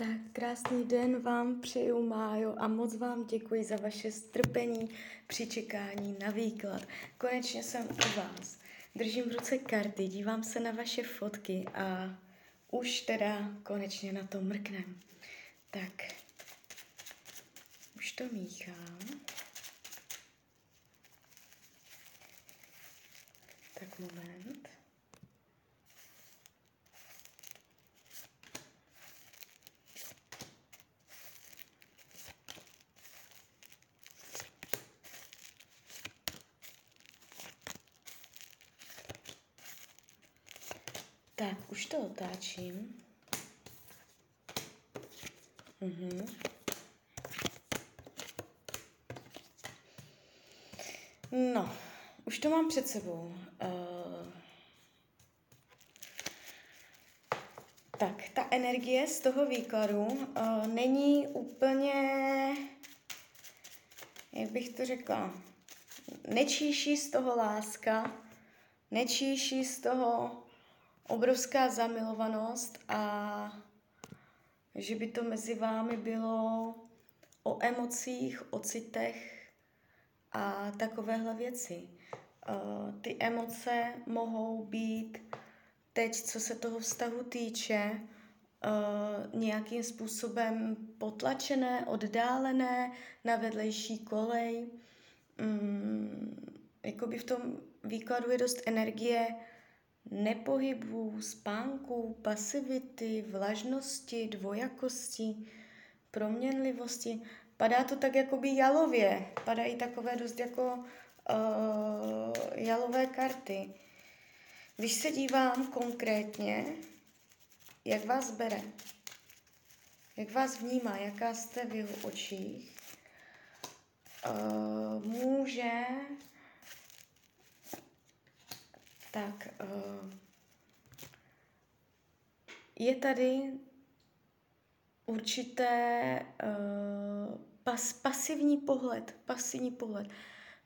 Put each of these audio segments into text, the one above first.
Tak krásný den vám přeju, Májo, a moc vám děkuji za vaše strpení při čekání na výklad. Konečně jsem u vás. Držím v ruce karty, dívám se na vaše fotky a už teda konečně na to mrknem. Tak, už to míchám. Tak moment. Tak, už to otáčím. Mhm. No, už to mám před sebou. Uh, tak, ta energie z toho výkladu uh, není úplně, jak bych to řekla, nečíší z toho láska, nečíší z toho obrovská zamilovanost a že by to mezi vámi bylo o emocích, o citech a takovéhle věci. Uh, ty emoce mohou být teď, co se toho vztahu týče, uh, nějakým způsobem potlačené, oddálené na vedlejší kolej. Um, jakoby v tom výkladu je dost energie nepohybu, spánku, pasivity, vlažnosti, dvojakosti, proměnlivosti. Padá to tak jakoby jalově. Padají takové dost jako uh, jalové karty. Když se dívám konkrétně, jak vás bere, jak vás vnímá, jaká jste v jeho očích, uh, může tak uh, je tady určité uh, pas, pasivní pohled, pasivní pohled.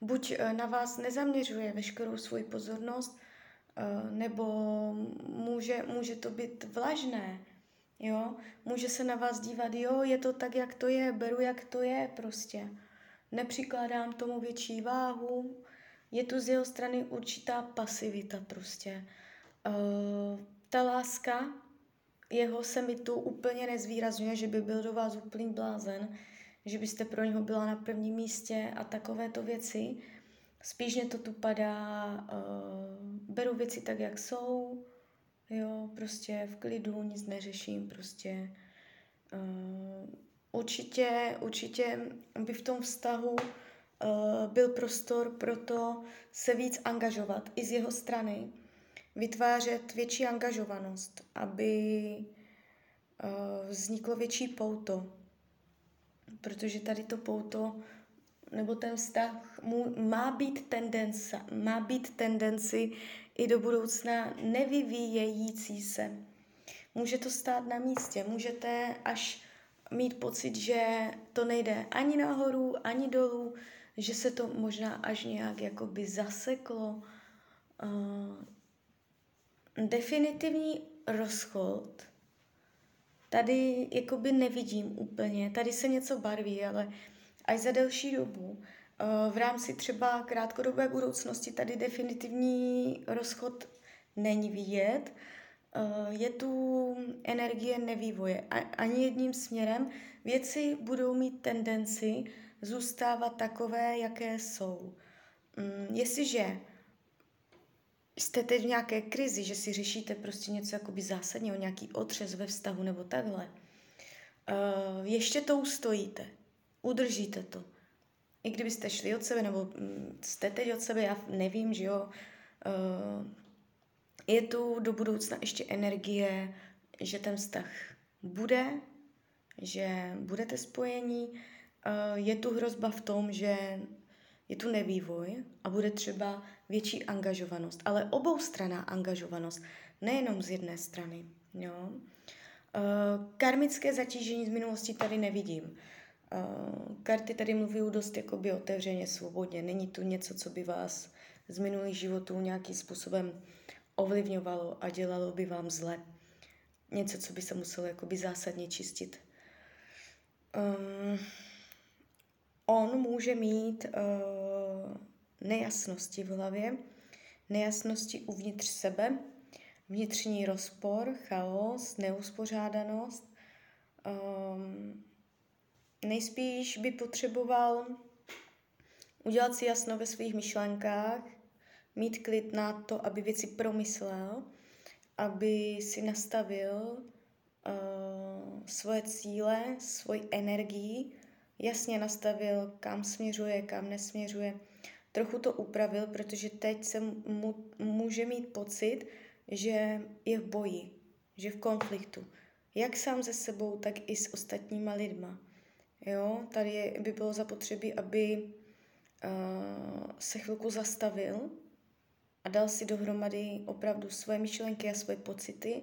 Buď uh, na vás nezaměřuje veškerou svoji pozornost, nebo může, může to být vlažné, jo, může se na vás dívat, jo, je to tak, jak to je, beru, jak to je, prostě. Nepřikládám tomu větší váhu, je tu z jeho strany určitá pasivita prostě. Uh, ta láska jeho se mi tu úplně nezvýrazňuje, že by byl do vás úplný blázen, že byste pro něho byla na prvním místě a takovéto věci. Spíš mě to tu padá, uh, beru věci tak, jak jsou, jo, prostě v klidu, nic neřeším, prostě. Uh, určitě, určitě by v tom vztahu byl prostor pro to se víc angažovat i z jeho strany, vytvářet větší angažovanost, aby uh, vzniklo větší pouto. Protože tady to pouto nebo ten vztah mu, má být tendence, má být tendenci i do budoucna nevyvíjející se. Může to stát na místě, můžete až mít pocit, že to nejde ani nahoru, ani dolů, že se to možná až nějak jakoby zaseklo. Uh, definitivní rozchod tady jakoby nevidím úplně. Tady se něco barví, ale až za delší dobu. Uh, v rámci třeba krátkodobé budoucnosti tady definitivní rozchod není vidět. Uh, je tu energie nevývoje. Ani jedním směrem věci budou mít tendenci zůstávat takové, jaké jsou. Mm, jestliže jste teď v nějaké krizi, že si řešíte prostě něco jakoby zásadního, nějaký otřes ve vztahu nebo takhle, uh, ještě to ustojíte, udržíte to. I kdybyste šli od sebe, nebo mm, jste teď od sebe, já nevím, že jo, uh, je tu do budoucna ještě energie, že ten vztah bude, že budete spojení, Eh, je tu hrozba v tom, že je tu nevývoj a bude třeba větší angažovanost, ale obou straná angažovanost, nejenom z jedné strany. Jo? Eh, karmické zatížení z minulosti tady nevidím. Eh, karty tady mluví dost jakoby otevřeně, svobodně. Není tu něco, co by vás z minulých životů nějakým způsobem ovlivňovalo a dělalo by vám zle. něco, co by se muselo jakoby zásadně čistit. Um, on může mít uh, nejasnosti v hlavě, nejasnosti uvnitř sebe, vnitřní rozpor, chaos, neuspořádanost. Um, nejspíš by potřeboval udělat si jasno ve svých myšlenkách, mít klid na to, aby věci promyslel, aby si nastavil uh, svoje cíle, svoji energii, jasně nastavil, kam směřuje, kam nesměřuje. Trochu to upravil, protože teď se mu, může mít pocit, že je v boji, že v konfliktu. Jak sám se sebou, tak i s ostatníma lidma. Jo, tady je, by bylo zapotřebí, aby uh, se chvilku zastavil a dal si dohromady opravdu svoje myšlenky a svoje pocity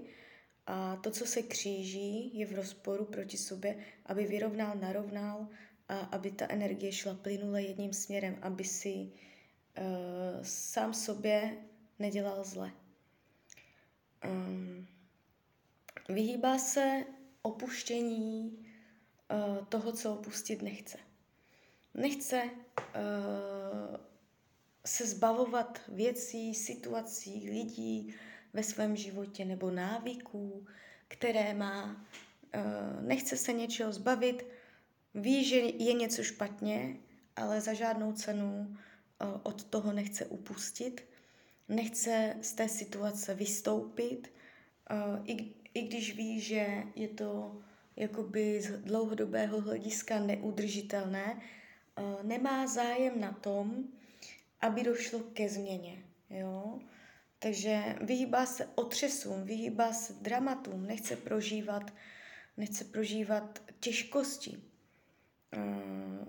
a to, co se kříží, je v rozporu proti sobě, aby vyrovnal, narovnal a aby ta energie šla plynule jedním směrem, aby si uh, sám sobě nedělal zle. Um, vyhýbá se opuštění uh, toho, co opustit nechce. Nechce uh, se zbavovat věcí, situací, lidí ve svém životě nebo návyků, které má. Uh, nechce se něčeho zbavit, ví, že je něco špatně, ale za žádnou cenu uh, od toho nechce upustit nechce z té situace vystoupit, uh, i, když ví, že je to jakoby z dlouhodobého hlediska neudržitelné, nemá zájem na tom, aby došlo ke změně. Jo? Takže vyhýbá se otřesům, vyhýbá se dramatům, nechce prožívat, nechce prožívat těžkosti. Uh,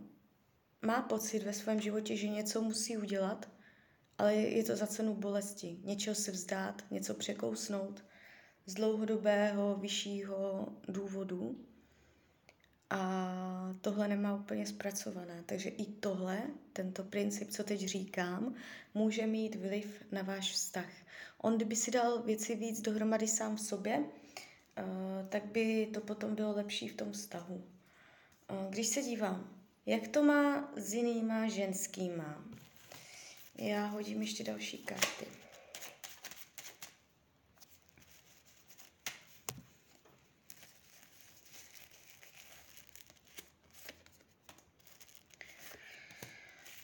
má pocit ve svém životě, že něco musí udělat, ale je to za cenu bolesti. Něčeho se vzdát, něco překousnout z dlouhodobého, vyššího důvodu. A tohle nemá úplně zpracované. Takže i tohle, tento princip, co teď říkám, může mít vliv na váš vztah. On, kdyby si dal věci víc dohromady sám v sobě, eh, tak by to potom bylo lepší v tom vztahu. Eh, když se dívám, jak to má s jinýma ženskýma, já hodím ještě další karty.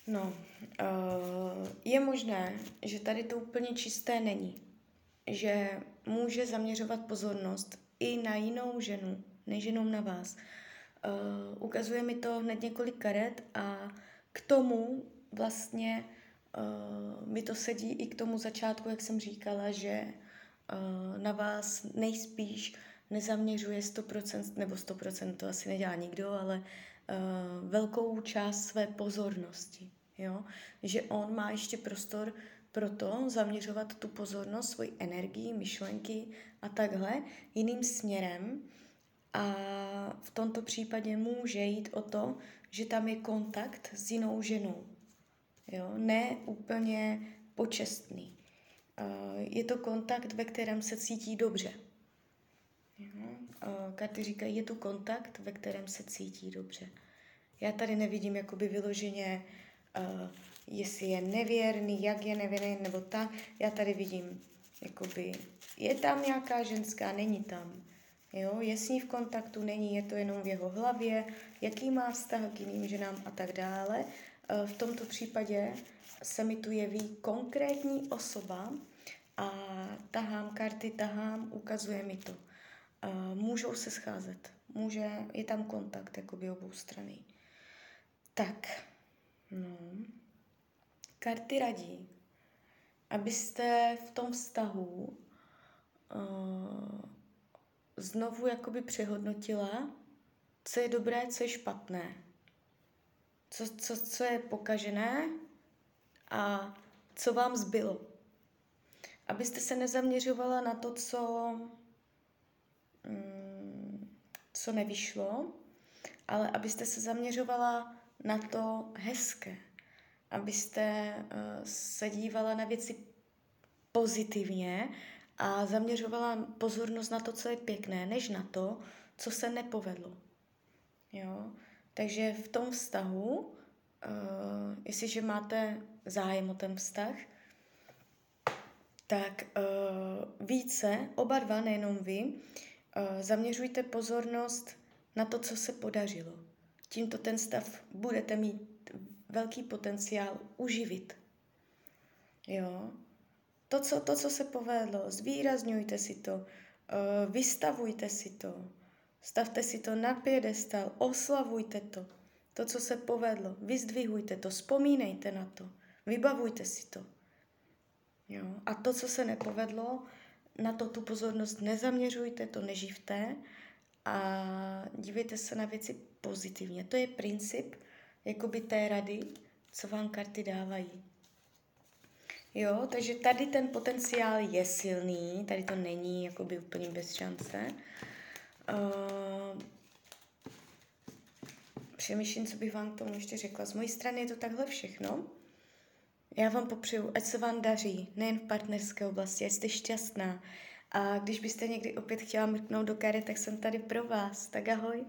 No, uh, je možné, že tady to úplně čisté není. Že může zaměřovat pozornost i na jinou ženu, než jenom na vás. Uh, ukazuje mi to hned několik karet a k tomu vlastně uh, mi to sedí i k tomu začátku, jak jsem říkala, že na vás nejspíš nezaměřuje 100%, nebo 100% to asi nedělá nikdo, ale velkou část své pozornosti. Jo? Že on má ještě prostor pro to zaměřovat tu pozornost, svoji energii, myšlenky a takhle jiným směrem. A v tomto případě může jít o to, že tam je kontakt s jinou ženou jo, ne úplně počestný. Je to kontakt, ve kterém se cítí dobře. Karty říkají, je tu kontakt, ve kterém se cítí dobře. Já tady nevidím jakoby vyloženě, uh, jestli je nevěrný, jak je nevěrný, nebo tak. Já tady vidím, jakoby, je tam nějaká ženská, není tam. Jo, je s ní v kontaktu, není, je to jenom v jeho hlavě, jaký má vztah k jiným ženám a tak dále. Eh, v tomto případě se mi tu jeví konkrétní osoba a tahám karty, tahám, ukazuje mi to. Eh, můžou se scházet, může, je tam kontakt jakoby obou strany. Tak, no. Karty radí, abyste v tom vztahu uh, znovu jakoby přehodnotila, co je dobré, co je špatné co, co, co je pokažené a co vám zbylo. Abyste se nezaměřovala na to, co, mm, co nevyšlo, ale abyste se zaměřovala na to hezké. Abyste uh, se dívala na věci pozitivně a zaměřovala pozornost na to, co je pěkné, než na to, co se nepovedlo. Jo? Takže v tom vztahu, uh, jestliže máte zájem o ten vztah, tak uh, více, oba dva, nejenom vy, zaměřujte pozornost na to, co se podařilo. Tímto ten stav budete mít velký potenciál uživit. Jo? To, co, to, co se povedlo, zvýrazňujte si to, uh, vystavujte si to, stavte si to na pědestal, oslavujte to. To, co se povedlo, vyzdvihujte to, vzpomínejte na to, vybavujte si to. Jo? A to, co se nepovedlo, na to tu pozornost nezaměřujte, to neživte a dívejte se na věci pozitivně. To je princip jakoby té rady, co vám karty dávají. Jo, takže tady ten potenciál je silný, tady to není jakoby úplně bez šance. Uh, přemýšlím, co bych vám k tomu ještě řekla. Z mojí strany je to takhle všechno. Já vám popřeju, ať se vám daří, nejen v partnerské oblasti, ať jste šťastná. A když byste někdy opět chtěla mrknout do kary, tak jsem tady pro vás. Tak ahoj.